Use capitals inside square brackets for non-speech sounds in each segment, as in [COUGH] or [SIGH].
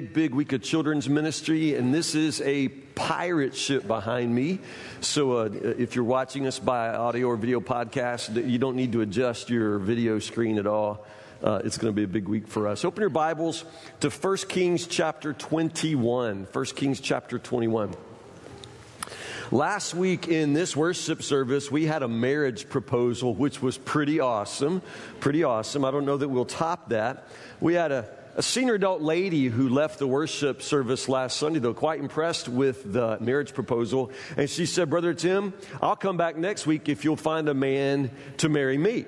big, big week of children's ministry, and this is a pirate ship behind me. So uh, if you're watching us by audio or video podcast, you don't need to adjust your video screen at all. Uh, it's going to be a big week for us. Open your Bibles to 1 Kings chapter 21. 1 Kings chapter 21. Last week in this worship service, we had a marriage proposal, which was pretty awesome. Pretty awesome. I don't know that we'll top that. We had a, a senior adult lady who left the worship service last Sunday, though, quite impressed with the marriage proposal. And she said, Brother Tim, I'll come back next week if you'll find a man to marry me.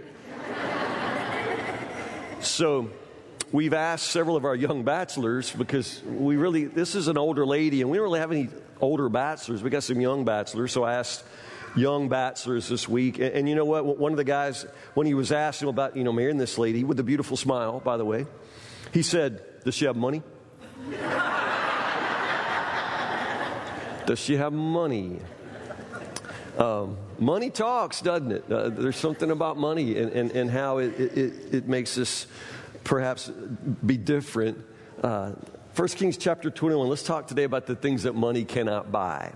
[LAUGHS] so, we've asked several of our young bachelors because we really, this is an older lady, and we don't really have any older bachelors. We got some young bachelors, so I asked young bachelors this week. And, and, you know what? One of the guys, when he was asked about, you know, marrying this lady with a beautiful smile, by the way, he said, Does she have money? Does she have money? Um, money talks, doesn't it? Uh, there's something about money and, and, and how it, it, it makes us perhaps be different. Uh, 1 Kings chapter 21, let's talk today about the things that money cannot buy.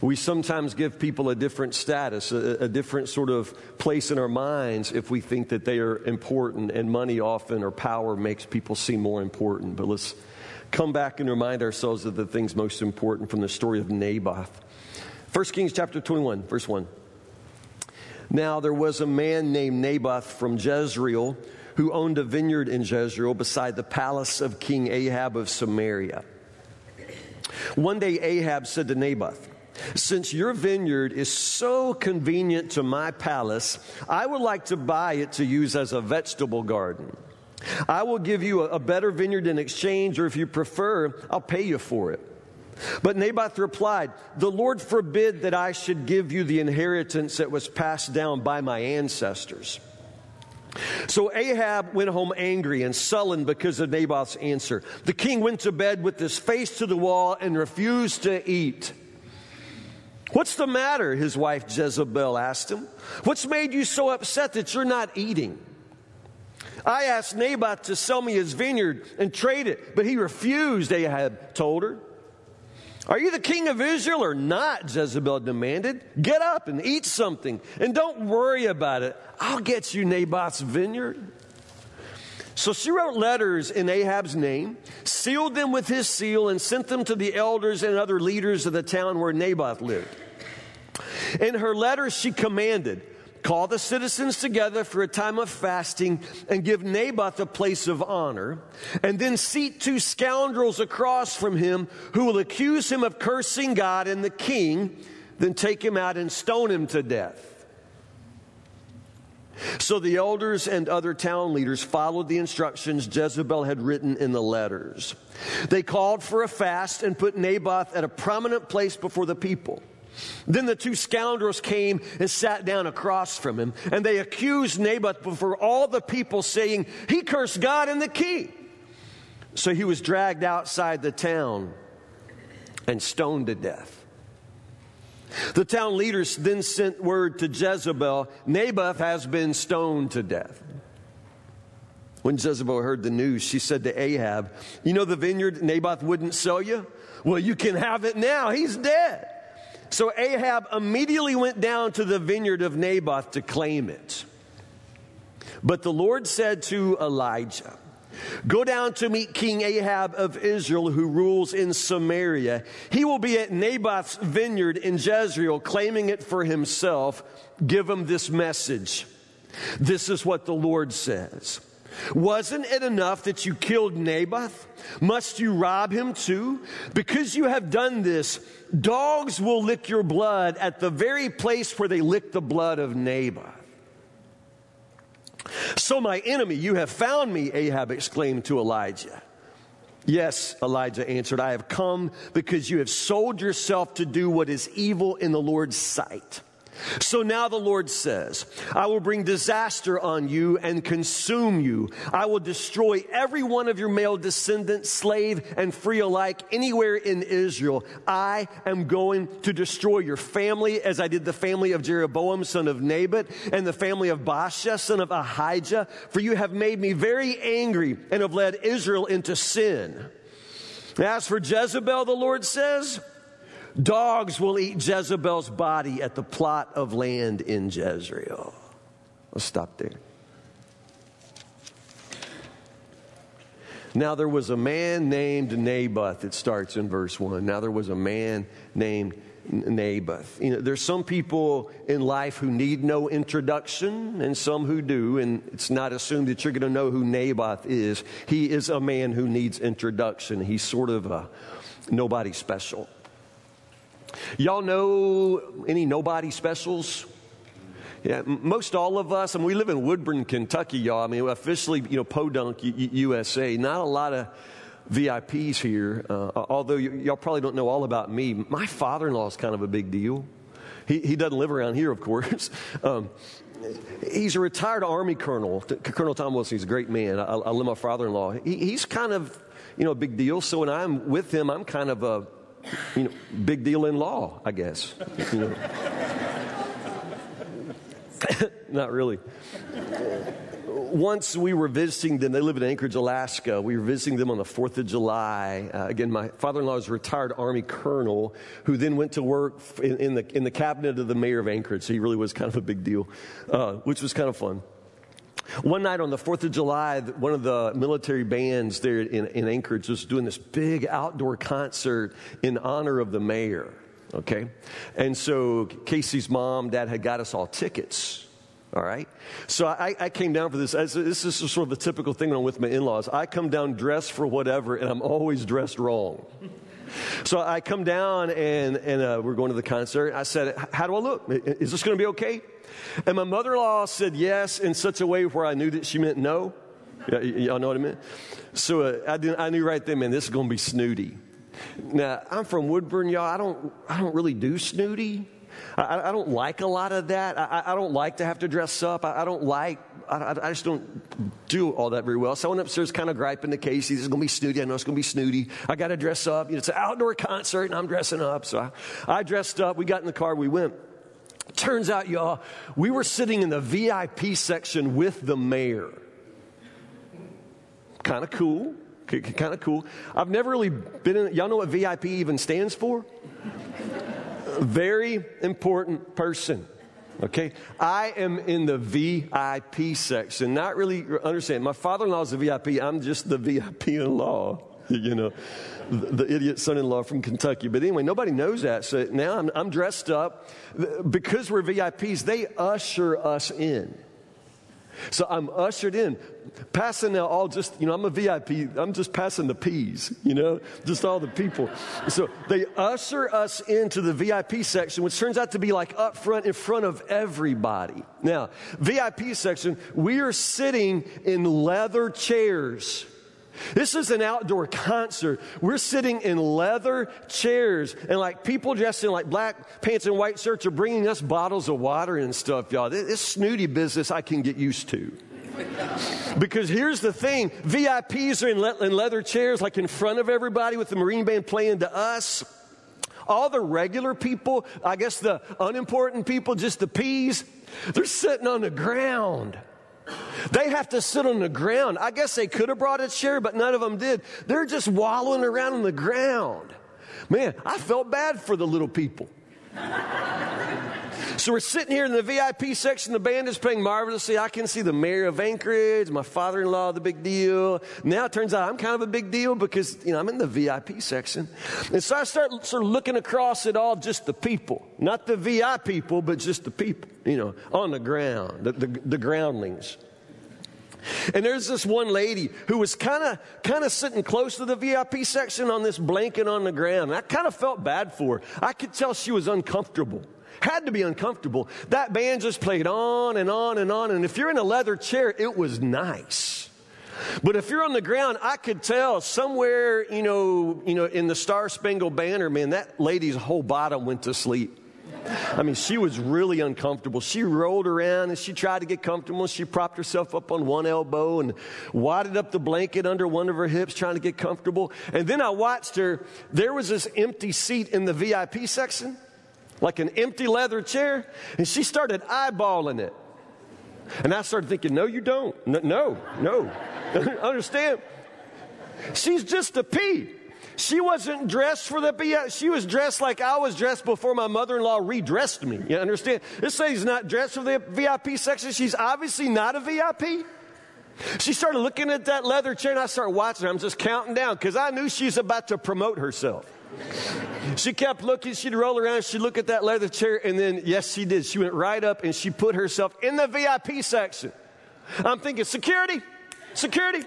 We sometimes give people a different status, a, a, different sort of place in our minds if we think that they are important, and money often or power makes people seem more important. But let's come back and remind ourselves of the things most important from the story of Naboth. 1 Kings chapter 21, verse 1. Now there was a man named Naboth from Jezreel who owned a vineyard in Jezreel beside the palace of King Ahab of Samaria. One day Ahab said to Naboth, Since your vineyard is so convenient to my palace, I would like to buy it to use as a vegetable garden. I will give you a better vineyard in exchange, or if you prefer, I'll pay you for it. But Naboth replied, The Lord forbid that I should give you the inheritance that was passed down by my ancestors. So Ahab went home angry and sullen because of Naboth's answer. The king went to bed with his face to the wall and refused to eat. What's the matter? His wife Jezebel asked him. What's made you so upset that you're not eating? I asked Naboth to sell me his vineyard and trade it, but he refused, Ahab told her. Are you the king of Israel or not? Jezebel demanded. Get up and eat something and don't worry about it. I'll get you Naboth's vineyard. So she wrote letters in Ahab's name, sealed them with his seal, and sent them to the elders and other leaders of the town where Naboth lived. In her letters, she commanded, Call the citizens together for a time of fasting and give Naboth a place of honor, and then seat two scoundrels across from him who will accuse him of cursing God and the king, then take him out and stone him to death. So the elders and other town leaders followed the instructions Jezebel had written in the letters. They called for a fast and put Naboth at a prominent place before the people. Then the two scoundrels came and sat down across from him, and they accused Naboth before all the people, saying, He cursed God and the king. So he was dragged outside the town and stoned to death. The town leaders then sent word to Jezebel Naboth has been stoned to death. When Jezebel heard the news, she said to Ahab, You know the vineyard Naboth wouldn't sell you? Well, you can have it now. He's dead. So Ahab immediately went down to the vineyard of Naboth to claim it. But the Lord said to Elijah, Go down to meet King Ahab of Israel, who rules in Samaria. He will be at Naboth's vineyard in Jezreel, claiming it for himself. Give him this message. This is what the Lord says. Wasn't it enough that you killed Naboth? Must you rob him too? Because you have done this, dogs will lick your blood at the very place where they licked the blood of Naboth. So, my enemy, you have found me, Ahab exclaimed to Elijah. Yes, Elijah answered, I have come because you have sold yourself to do what is evil in the Lord's sight. So now the Lord says, I will bring disaster on you and consume you. I will destroy every one of your male descendants, slave and free alike, anywhere in Israel. I am going to destroy your family as I did the family of Jeroboam, son of Nebat, and the family of Baasha, son of Ahijah, for you have made me very angry and have led Israel into sin. As for Jezebel, the Lord says, dogs will eat Jezebel's body at the plot of land in Jezreel. Let's stop there. Now there was a man named Naboth. It starts in verse 1. Now there was a man named Naboth. You know, there's some people in life who need no introduction and some who do, and it's not assumed that you're going to know who Naboth is. He is a man who needs introduction. He's sort of a nobody special. Y'all know any nobody specials? Yeah, most all of us, I and we live in Woodburn, Kentucky, y'all. I mean, officially, you know, Podunk, USA. Not a lot of VIPs here, uh, although y'all probably don't know all about me. My father in law is kind of a big deal. He, he doesn't live around here, of course. [LAUGHS] Um, he's a retired Army colonel. Colonel Tom Wilson, he's a great man. I, I love my father in law. He, he's kind of, you know, a big deal. So when I'm with him, I'm kind of a, you know, big deal in law, I guess. You know. [LAUGHS] Not really. Once we were visiting them, they live in Anchorage, Alaska. We were visiting them on the 4th of July. Uh, again, my father in law is a retired Army colonel who then went to work in, in, the, in the cabinet of the mayor of Anchorage. So he really was kind of a big deal, uh, which was kind of fun. One night on the 4th of July, one of the military bands there in, in Anchorage was doing this big outdoor concert in honor of the mayor okay? And so Casey's mom, dad had got us all tickets. All right. So I, I came down for this. This is sort of the typical thing when I'm with my in laws. I come down dressed for whatever, and I'm always dressed wrong. So I come down, and, and uh, we're going to the concert. I said, How do I look? Is this going to be okay? And my mother in law said yes in such a way where I knew that she meant no. y'all know what I meant? So uh, I, did, I knew right then, man, this is going to be snooty. Now, I'm from Woodburn, y'all. I don't, I don't really do snooty. I, I don't like a lot of that. I, I, don't like to have to dress up. I, I don't like, I, I, just don't do all that very well. So I went upstairs kind of griping Casey. This is going to be snooty. I know it's going to be snooty. I got to dress up. You know, it's an outdoor concert and I'm dressing up. So I, I dressed up. We got in the car. We went. Turns out, y'all, we were sitting in the VIP section with the mayor. Kind of cool kind of cool. I've never really been in, y'all know what VIP even stands for? Very important person. Okay? I am in the VIP section. Not really understand. My father in law is a VIP. I'm just the VIP in law. [LAUGHS] You know, the, idiot son in law from Kentucky. But anyway, nobody knows that. So now I'm, I'm dressed up. Because we're VIPs, they usher us in. So I'm ushered in, passing now all just, you know, I'm a VIP. I'm just passing the peas, you know, just all the people. So they usher us into the VIP section, which turns out to be like up front in front of everybody. Now, VIP section, we are sitting in leather chairs. This is an outdoor concert. We're sitting in leather chairs, and like people dressed in like black pants and white shirts are bringing us bottles of water and stuff, y'all. This snooty business I can get used to. because here's the thing VIPs are in, le- in leather chairs, like in front of everybody with the Marine Band playing to us. All the regular people, I guess the unimportant people, just the peas, they're sitting on the ground. They have to sit on the ground. I guess they could have brought a chair, but none of them did. They're just wallowing around on the ground. Man, I felt bad for the little people. So we're sitting here in the VIP section. The band is playing marvelously. I can see the mayor of Anchorage, my father-in-law, the big deal. Now it turns out I'm kind of a big deal because, you know, I'm in the VIP section. And so I start sort of looking across at all just the people. Not the VIP people, but just the people, you know, on the ground, the, the, the groundlings. And there's this one lady who was kind of kind of sitting close to the VIP section on this blanket on the ground. And I kind of felt bad for her. I could tell she was uncomfortable. Had to be uncomfortable. That band just played on and on and on. And if you're in a leather chair, it was nice. But if you're on the ground, I could tell somewhere, you know, you know, in the Star Spangled Banner, man, that lady's whole bottom went to sleep. I mean, she was really uncomfortable. She rolled around and she tried to get comfortable. She propped herself up on one elbow and wadded up the blanket under one of her hips, trying to get comfortable. And then I watched her. There was this empty seat in the VIP section like an empty leather chair, and she started eyeballing it. And I started thinking, no, you don't. No, no, no. [LAUGHS] Understand? She's just a pea. she wasn't dressed for the VIP. She was dressed like I was dressed before my mother in law redressed me. You understand? This lady's not dressed for the VIP section. She's obviously not a VIP. She started looking at that leather chair and I started watching her. I'm just counting down because I knew she was about to promote herself. She kept looking, she'd roll around, she'd look at that leather chair, and then, yes, she did. She went right up and she put herself in the VIP section. I'm thinking, security, security.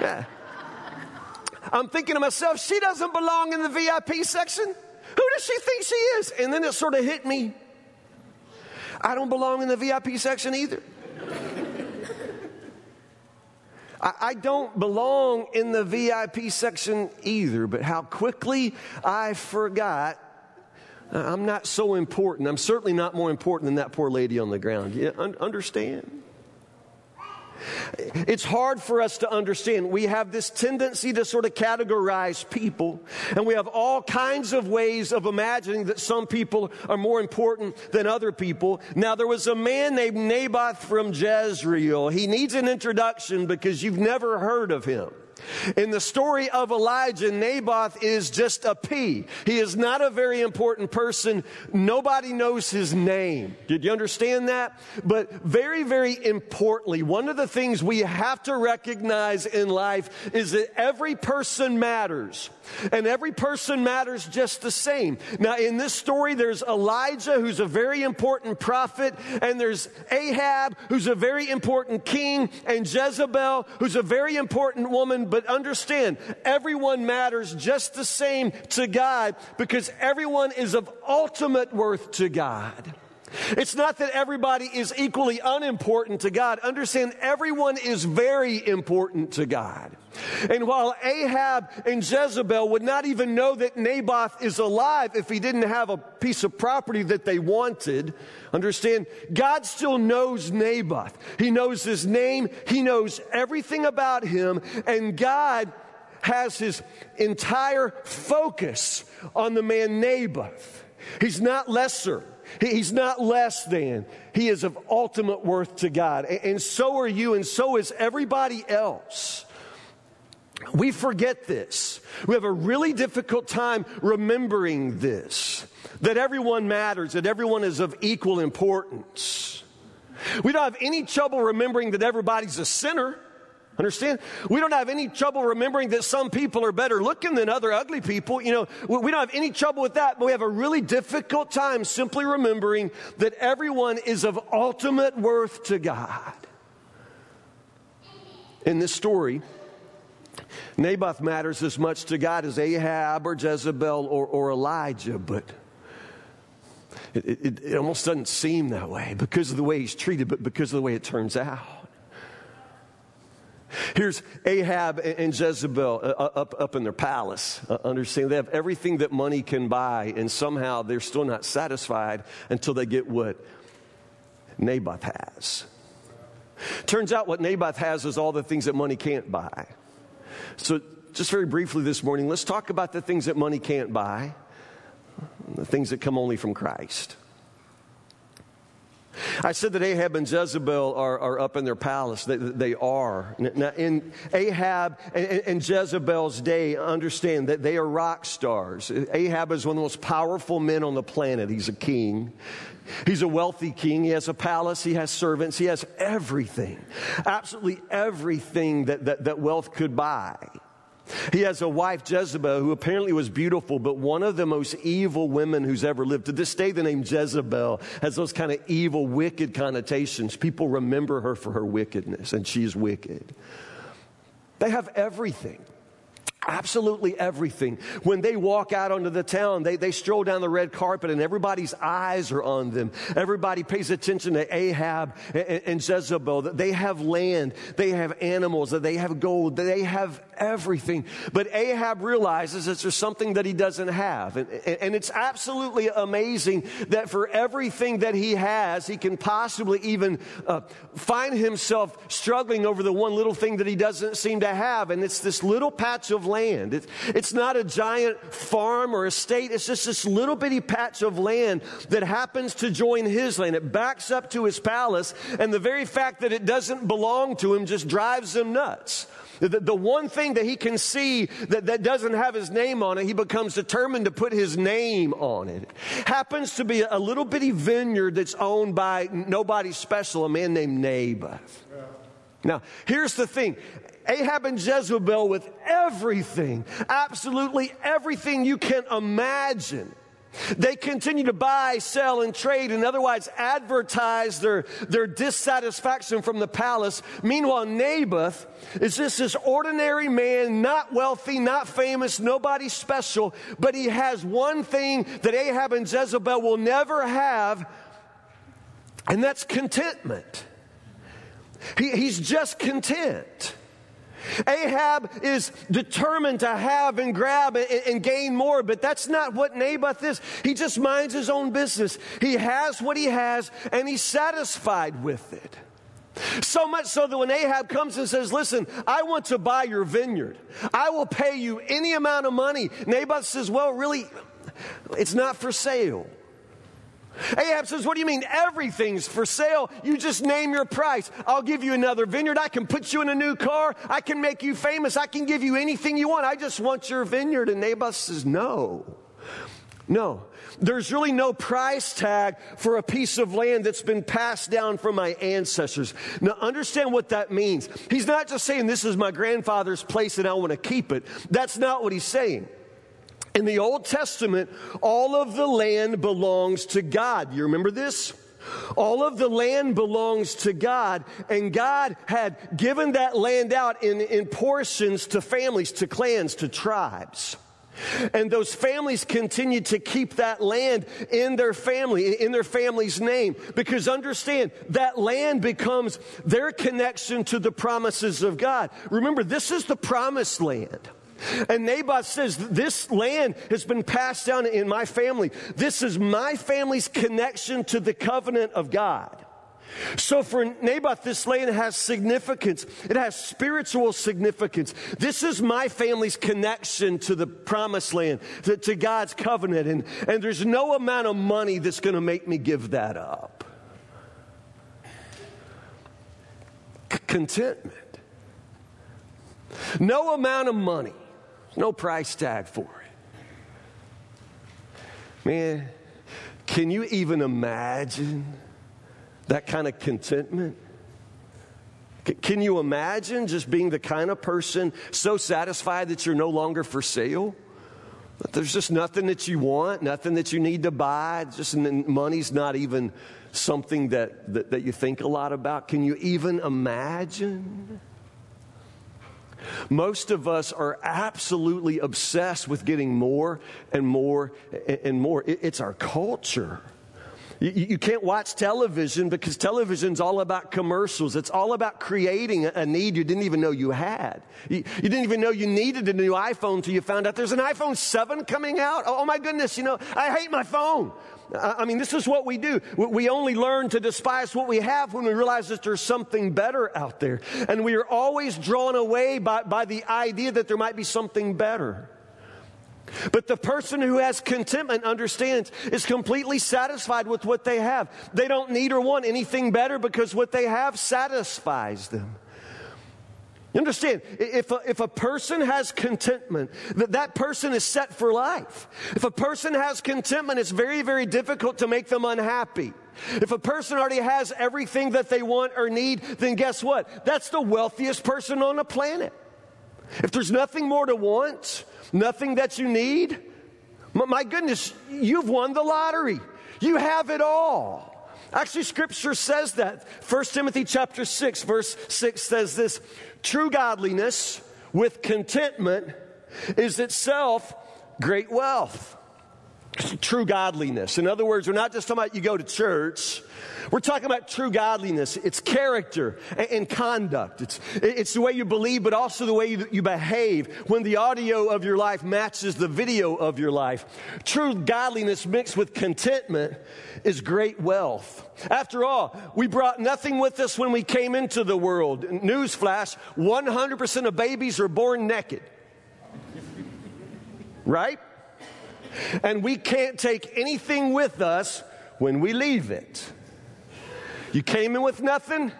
Yeah. I'm thinking to myself, she doesn't belong in the VIP section. Who does she think she is? And then it sort of hit me. I don't belong in the VIP section either. I, I don't belong in the VIP section either, but how quickly I forgot uh, I'm not so important. I'm certainly not more important than that poor lady on the ground. Understand? It's hard for us to understand. We have this tendency to sort of categorize people, and we have all kinds of ways of imagining that some people are more important than other people. Now, there was a man named Naboth from Jezreel. He needs an introduction because you've never heard of him. In the story of Elijah, Naboth is just a pea. He is not a very important person. Nobody knows his name. Did you understand that? But very, very importantly, one of the things we have to recognize in life is that every person matters. And every person matters just the same. Now, in this story, there's Elijah, who's a very important prophet, and there's Ahab, who's a very important king, and Jezebel, who's a very important woman. But understand, everyone matters just the same to God because everyone is of ultimate worth to God. It's not that everybody is equally unimportant to God. Understand, everyone is very important to God. And while Ahab and Jezebel would not even know that Naboth is alive if he didn't have a piece of property that they wanted, understand, God still knows Naboth. He knows his name, he knows everything about him, and God has his entire focus on the man Naboth. He's not lesser. He's not less than. He is of ultimate worth to God. And so are you, and so is everybody else. We forget this. We have a really difficult time remembering this that everyone matters, that everyone is of equal importance. We don't have any trouble remembering that everybody's a sinner. Understand? We don't have any trouble remembering that some people are better looking than other ugly people. You know, we don't have any trouble with that, but we have a really difficult time simply remembering that everyone is of ultimate worth to God. In this story, Naboth matters as much to God as Ahab or Jezebel or, or Elijah, but it, it, it almost doesn't seem that way because of the way he's treated, but because of the way it turns out. Here's Ahab and Jezebel uh, uh, up, up in their palace. Uh, understand, they have everything that money can buy, and somehow they're still not satisfied until they get what Naboth has. Turns out what Naboth has is all the things that money can't buy. So, just very briefly this morning, let's talk about the things that money can't buy, the things that come only from Christ. I said that Ahab and Jezebel are, are up in their palace. They, they are. Now, in Ahab and, and, Jezebel's day, understand that they are rock stars. Ahab is one of the most powerful men on the planet. He's a king. He's a wealthy king. He has a palace. He has servants. He has everything. Absolutely everything that, that, that wealth could buy. He has a wife, Jezebel, who apparently was beautiful, but one of the most evil women who's ever lived. To this day, the name Jezebel has those kind of evil, wicked connotations. People remember her for her wickedness, and she's wicked. They have everything. Absolutely everything. When they walk out onto the town, they, they stroll down the red carpet and everybody's eyes are on them. Everybody pays attention to Ahab and, and Jezebel. They have land, they have animals, that they have gold, they have everything. But Ahab realizes that there's something that he doesn't have. And, and it's absolutely amazing that for everything that he has, he can possibly even uh, find himself struggling over the one little thing that he doesn't seem to have. And it's this little patch of land. It's, it's not a giant farm or estate. It's just this little bitty patch of land that happens to join his land. It backs up to his palace. And the very fact that it doesn't belong to him just drives him nuts. The, the one thing that he can see that, that doesn't have his name on it, he becomes determined to put his name on it. Happens to be a little bitty vineyard that's owned by nobody special, a man named Naboth. Now, here's the thing Ahab and Jezebel with everything, absolutely everything you can imagine. They continue to buy, sell, and trade and otherwise advertise their, their dissatisfaction from the palace. Meanwhile, Naboth is just this ordinary man, not wealthy, not famous, nobody special, but he has one thing that Ahab and Jezebel will never have, and that's contentment. He, he's just content. Ahab is determined to have and grab and, and, gain more, but that's not what Naboth is. He just minds his own business. He has what he has and he's satisfied with it. So much so that when Ahab comes and says, Listen, I want to buy your vineyard, I will pay you any amount of money. Naboth says, Well, really, it's not for sale. Ahab says, What do you mean everything's for sale? You just name your price. I'll give you another vineyard. I can put you in a new car. I can make you famous. I can give you anything you want. I just want your vineyard. And Naboth says, No. No. There's really no price tag for a piece of land that's been passed down from my ancestors. Now, understand what that means. He's not just saying, This is my grandfather's place and I want to keep it. That's not what he's saying. In the Old Testament, all of the land belongs to God. You remember this? All of the land belongs to God, and God had given that land out in, in portions to families, to clans, to tribes. And those families continued to keep that land in their family, in their family's name. Because understand, that land becomes their connection to the promises of God. Remember, this is the promised land. And Naboth says, This land has been passed down in my family. This is my family's connection to the covenant of God. So for Naboth, this land has significance. It has spiritual significance. This is my family's connection to the promised land, to, to God's covenant. And, and there's no amount of money that's going to make me give that up. C- contentment. No amount of money no price tag for it. Man, can you even imagine that kind of contentment? Can you imagine just being the kind of person so satisfied that you're no longer for sale? That there's just nothing that you want, nothing that you need to buy, just money's not even something that, that, that you think a lot about. Can you even imagine? Most of us are absolutely obsessed with getting more and more and more. It's our culture. You, can't watch television because television's all about commercials. It's all about creating a need you didn't even know you had. You, didn't even know you needed a new iPhone until you found out there's an iPhone 7 coming out. Oh, oh my goodness, you know, I hate my phone. I mean, this is what we do. We only learn to despise what we have when we realize that there's something better out there. And we are always drawn away by, by the idea that there might be something better. But the person who has contentment understands is completely satisfied with what they have. They don't need or want anything better because what they have satisfies them. You understand? If a, if a person has contentment, that, that person is set for life. If a person has contentment, it's very, very difficult to make them unhappy. If a person already has everything that they want or need, then guess what? That's the wealthiest person on the planet. If there's nothing more to want, nothing that you need, my goodness, you've won the lottery. You have it all. Actually, scripture says that. 1 Timothy chapter 6, verse 6 says this True godliness with contentment is itself great wealth. [CLEARS THROAT] True godliness. In other words, we're not just talking about you go to church. We're talking about true godliness. It's character and, conduct. It's, it's the way you believe, but also the way you, you behave when the audio of your life matches the video of your life. True godliness mixed with contentment is great wealth. After all, we brought nothing with us when we came into the world. Newsflash 100% of babies are born naked. Right? And we can't take anything with us when we leave it. You came in with nothing,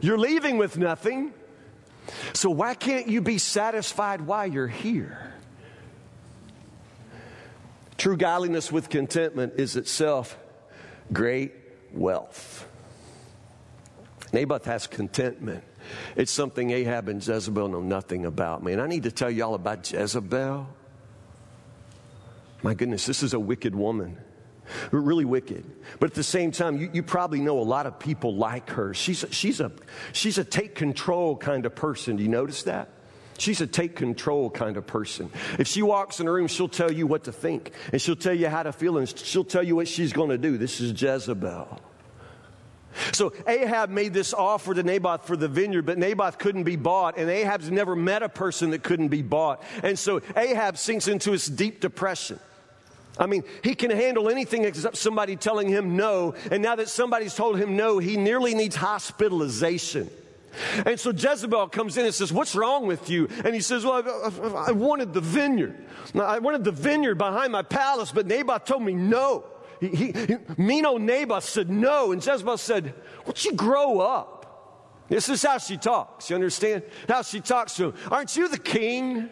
you're leaving with nothing. So why can't you be satisfied while you're here? True godliness with contentment is itself great wealth. Naboth has contentment. It's something Ahab and Jezebel know nothing about. Man, I need to tell y'all about Jezebel. My goodness, this is a wicked woman. Really wicked. But at the same time, you, you probably know a lot of people like her. She's a, she's, a, she's a take control kind of person. Do you notice that? She's a take control kind of person. If she walks in a room, she'll tell you what to think, and she'll tell you how to feel, and she'll tell you what she's going to do. This is Jezebel. So Ahab made this offer to Naboth for the vineyard, but Naboth couldn't be bought, and Ahab's never met a person that couldn't be bought. And so Ahab sinks into his deep depression. I mean, he can handle anything except somebody telling him no, and now that somebody's told him no, he nearly needs hospitalization. And so Jezebel comes in and says, What's wrong with you? And he says, Well, I, I wanted the vineyard. I wanted the vineyard behind my palace, but Naboth told me no. He, he, mean Naboth said no, and Jezebel said, Won't you grow up? This is how she talks. You understand? How she talks to him. Aren't you the king?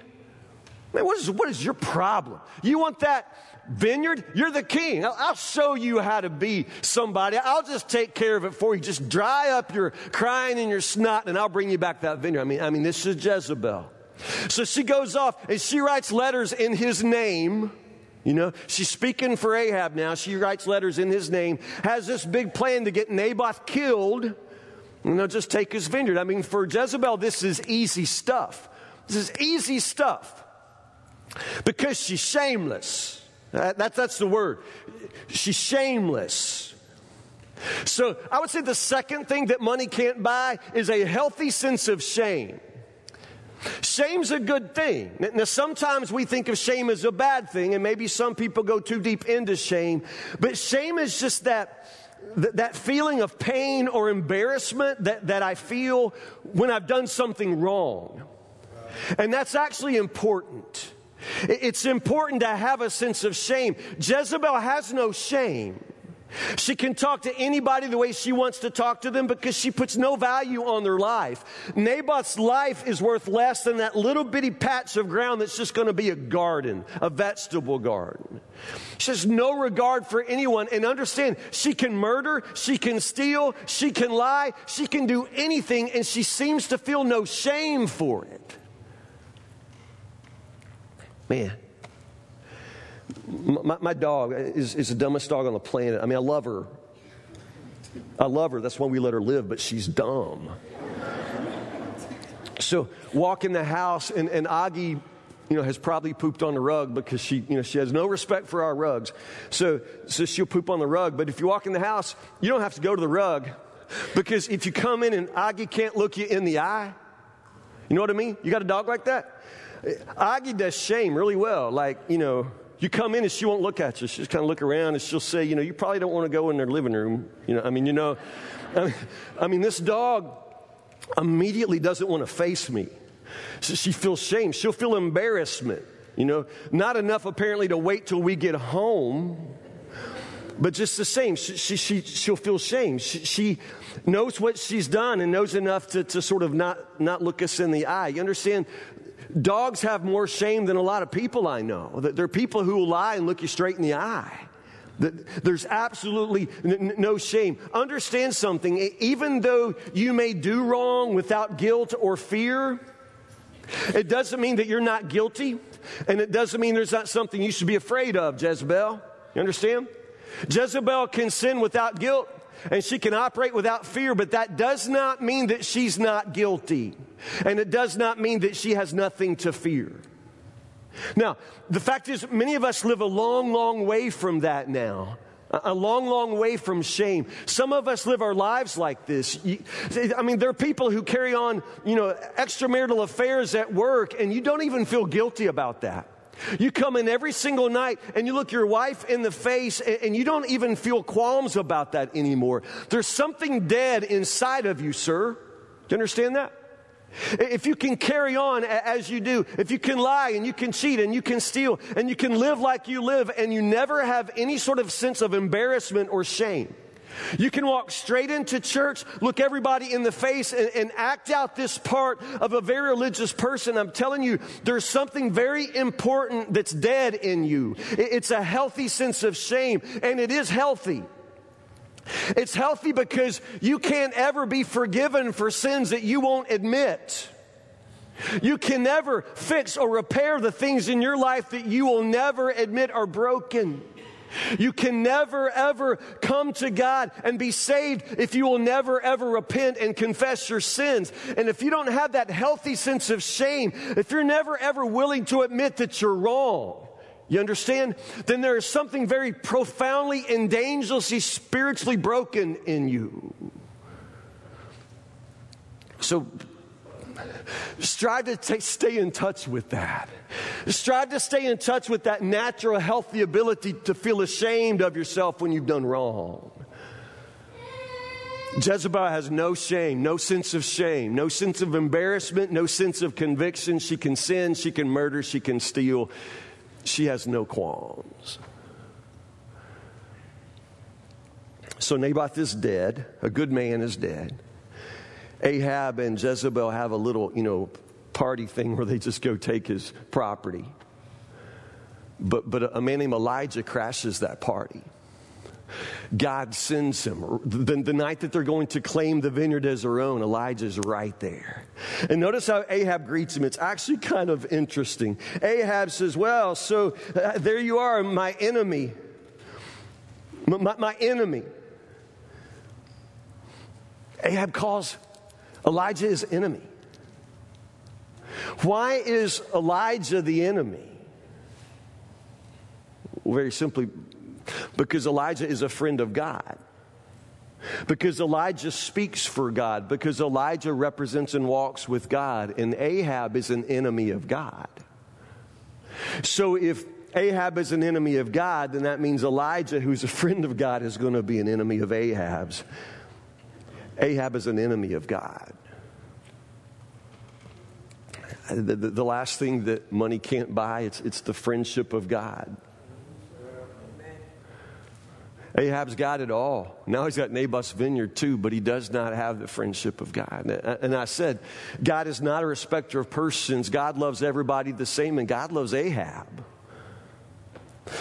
Man, what is, what is your problem? You want that vineyard? You're the king. I'll, I'll show you how to be somebody. I'll just take care of it for you. Just dry up your crying and your snot, and I'll bring you back that vineyard. I mean, I mean, this is Jezebel. So she goes off and she writes letters in his name. You know, she's speaking for Ahab now. She writes letters in his name, has this big plan to get Naboth killed, and they'll just take his vineyard. I mean, for Jezebel, this is easy stuff. This is easy stuff because she's shameless. That, that, that's the word. She's shameless. So I would say the second thing that money can't buy is a healthy sense of shame. Shame's a good thing. Now, sometimes we think of shame as a bad thing, and maybe some people go too deep into shame, but shame is just that, that feeling of pain or embarrassment that, that I feel when I've done something wrong. And that's actually important. It's important to have a sense of shame. Jezebel has no shame. She can talk to anybody the way she wants to talk to them because she puts no value on their life. Naboth's life is worth less than that little bitty patch of ground that's just going to be a garden, a vegetable garden. She has no regard for anyone. And understand, she can murder, she can steal, she can lie, she can do anything, and she seems to feel no shame for it. Man. My, my, dog is, is the dumbest dog on the planet. I mean, I love her. I love her. That's why we let her live, but she's dumb. so walk in the house, and, and Augie, you know, has probably pooped on the rug because she, you know, she has no respect for our rugs. So, so she'll poop on the rug. But if you walk in the house, you don't have to go to the rug because if you come in and Aggie can't look you in the eye, you know what I mean? You got a dog like that? Aggie does shame really well. Like, you know, you come in and she won't look at you. She'll just kind of look around and she'll say, you know, you probably don't want to go in their living room. You know, I mean, you know, I mean, this dog immediately doesn't want to face me. So she feels shame. She'll feel embarrassment. You know, not enough apparently to wait till we get home, but just the same, she, she, she, she'll feel shame. She, she knows what she's done and knows enough to, to sort of not, not look us in the eye. You understand? Dogs have more shame than a lot of people I know. There are people who will lie and look you straight in the eye. There's absolutely no shame. Understand something. Even though you may do wrong without guilt or fear, it doesn't mean that you're not guilty. And it doesn't mean there's not something you should be afraid of, Jezebel. You understand? Jezebel can sin without guilt and she can operate without fear, but that does not mean that she's not guilty. And it does not mean that she has nothing to fear. Now, the fact is, many of us live a long, long way from that now. A long, long way from shame. Some of us live our lives like this. I mean, there are people who carry on, you know, extramarital affairs at work, and you don't even feel guilty about that. You come in every single night and you look your wife in the face and you don't even feel qualms about that anymore. There's something dead inside of you, sir. Do you understand that? If you can carry on as you do, if you can lie and you can cheat and you can steal and you can live like you live and you never have any sort of sense of embarrassment or shame, You can walk straight into church, look everybody in the face, and, and, act out this part of a very religious person. I'm telling you, there's something very important that's dead in you. It's a healthy sense of shame, and it is healthy. It's healthy because you can't ever be forgiven for sins that you won't admit. You can never fix or repair the things in your life that you will never admit are broken. You can never ever come to God and be saved if you will never ever repent and confess your sins. And if you don't have that healthy sense of shame, if you're never ever willing to admit that you're wrong, you understand? Then there is something very profoundly and dangerously spiritually broken in you. So strive to t- stay in touch with that. Strive to stay in touch with that natural, healthy ability to feel ashamed of yourself when you've done wrong. Jezebel has no shame, no sense of shame, no sense of embarrassment, no sense of conviction. She can sin, she can murder, she can steal. She has no qualms. So Naboth is dead. A good man is dead. Ahab and Jezebel have a little, you know, party thing where they just go take his property. But, but a man named Elijah crashes that party. God sends him. The, the, night that they're going to claim the vineyard as their own, Elijah's right there. And notice how Ahab greets him. It's actually kind of interesting. Ahab says, Well, so uh, there you are, my enemy. My, my enemy. Ahab calls Elijah is enemy. Why is Elijah the enemy? very simply, because Elijah is a friend of God. Because Elijah speaks for God. Because Elijah represents and walks with God. And Ahab is an enemy of God. So if Ahab is an enemy of God, then that means Elijah, who's a friend of God, is going to be an enemy of Ahab's. Ahab is an enemy of God. The, the, the, last thing that money can't buy, it's, it's the friendship of God. Ahab's got it all. Now he's got Naboth's vineyard too, but he does not have the friendship of God. And I said, God is not a respecter of persons. God loves everybody the same, and God loves Ahab.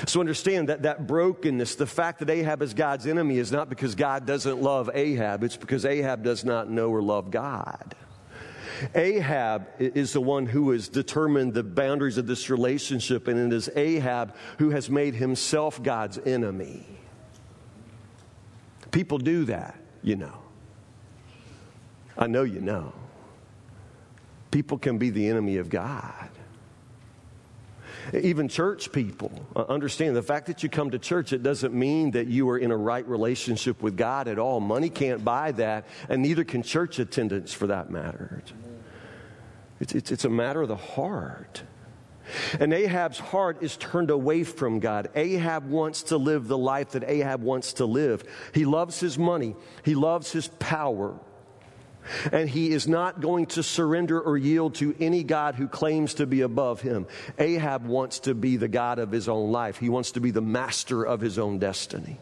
So understand that that brokenness, the fact that Ahab is God's enemy, is not because God doesn't love Ahab, it's because Ahab does not know or love God. Ahab is the one who has determined the boundaries of this relationship, and it is Ahab who has made himself God's enemy. People do that, you know. I know you know. People can be the enemy of God. Even church people uh, understand the fact that you come to church, it doesn't mean that you are in a right relationship with God at all. Money can't buy that, and neither can church attendance for that matter. It's, it's, it's a matter of the heart. And Ahab's heart is turned away from God. Ahab wants to live the life that Ahab wants to live. He loves his money, he loves his power. And he is not going to surrender or yield to any God who claims to be above him. Ahab wants to be the God of his own life, he wants to be the master of his own destiny.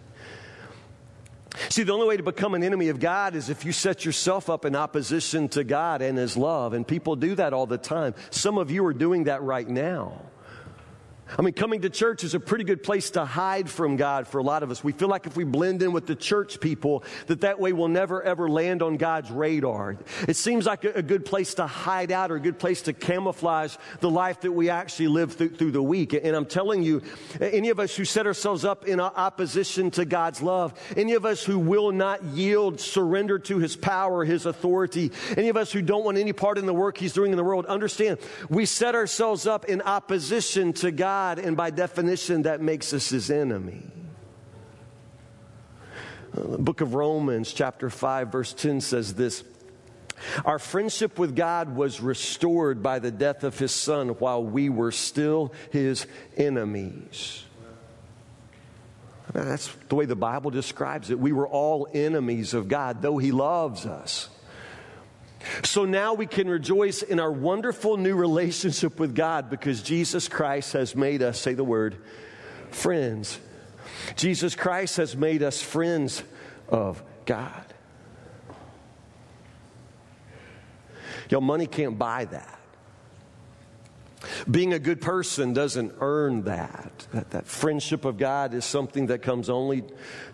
See, the only way to become an enemy of God is if you set yourself up in opposition to God and His love. And people do that all the time. Some of you are doing that right now. I mean, coming to church is a pretty good place to hide from God for a lot of us. We feel like if we blend in with the church people, that that way we'll never ever land on God's radar. It seems like a, good place to hide out or a good place to camouflage the life that we actually live through, through the week. And I'm telling you, any of us who set ourselves up in opposition to God's love, any of us who will not yield, surrender to His power, His authority, any of us who don't want any part in the work He's doing in the world, understand we set ourselves up in opposition to God God, and by definition, that makes us his enemy. The book of Romans, chapter 5, verse 10 says this Our friendship with God was restored by the death of his son while we were still his enemies. That's the way the Bible describes it. We were all enemies of God, though he loves us. So now we can rejoice in our wonderful new relationship with God because Jesus Christ has made us, say the word, friends. Jesus Christ has made us friends of God. Your money can't buy that. Being a good person doesn't earn that. that. That friendship of God is something that comes only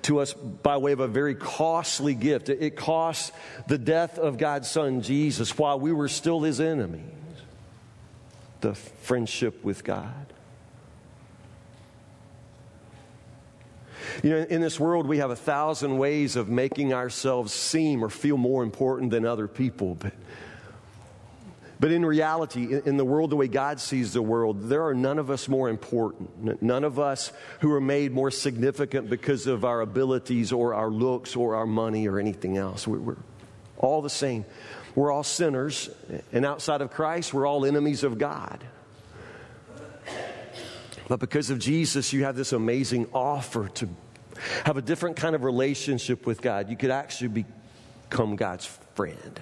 to us by way of a very costly gift. It costs the death of God's Son, Jesus, while we were still his enemies. The friendship with God. You know, in this world, we have a thousand ways of making ourselves seem or feel more important than other people. But but in reality, in the world, the way God sees the world, there are none of us more important. None of us who are made more significant because of our abilities or our looks or our money or anything else. We're all the same. We're all sinners, and outside of Christ, we're all enemies of God. But because of Jesus, you have this amazing offer to have a different kind of relationship with God. You could actually become God's friend.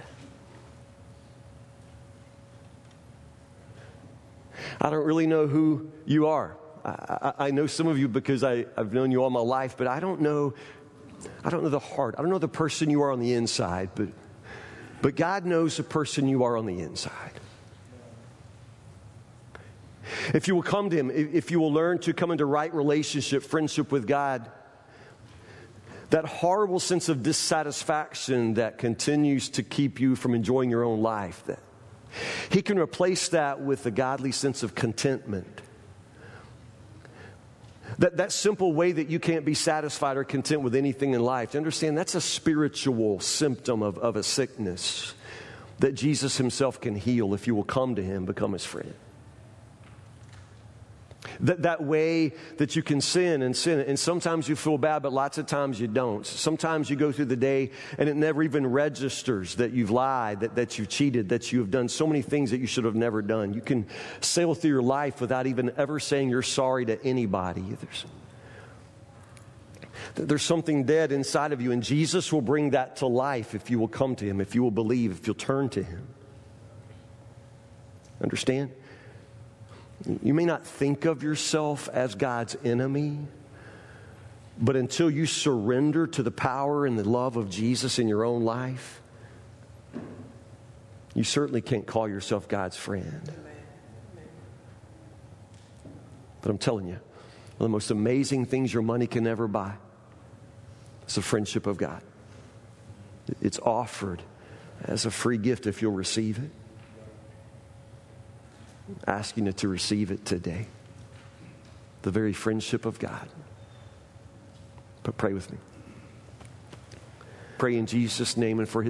I don't really know who you are. I, I, I know some of you because I, I've known you all my life, but I don't know. I don't know the heart. I don't know the person you are on the inside, but, but God knows the person you are on the inside. If you will come to Him, if you will learn to come into right relationship, friendship with God, that horrible sense of dissatisfaction that continues to keep you from enjoying your own life, that he can replace that with a godly sense of contentment. That, that simple way that you can't be satisfied or content with anything in life. To understand that's a spiritual symptom of, of a sickness that Jesus himself can heal if you will come to him, become his friend. That, that way that you can sin and sin. And sometimes you feel bad, but lots of times you don't. Sometimes you go through the day and it never even registers that you've lied, that, that you've cheated, that you have done so many things that you should have never done. You can sail through your life without even ever saying you're sorry to anybody. There's, there's something dead inside of you, and Jesus will bring that to life if you will come to Him, if you will believe, if you'll turn to Him. Understand? You may not think of yourself as God's enemy, but until you surrender to the power and the love of Jesus in your own life, you certainly can't call yourself God's friend. But I'm telling you, one of the most amazing things your money can ever buy is the friendship of God. It's offered as a free gift if you'll receive it asking you to receive it today. The very friendship of God. But pray with me. Pray in Jesus' name and for his.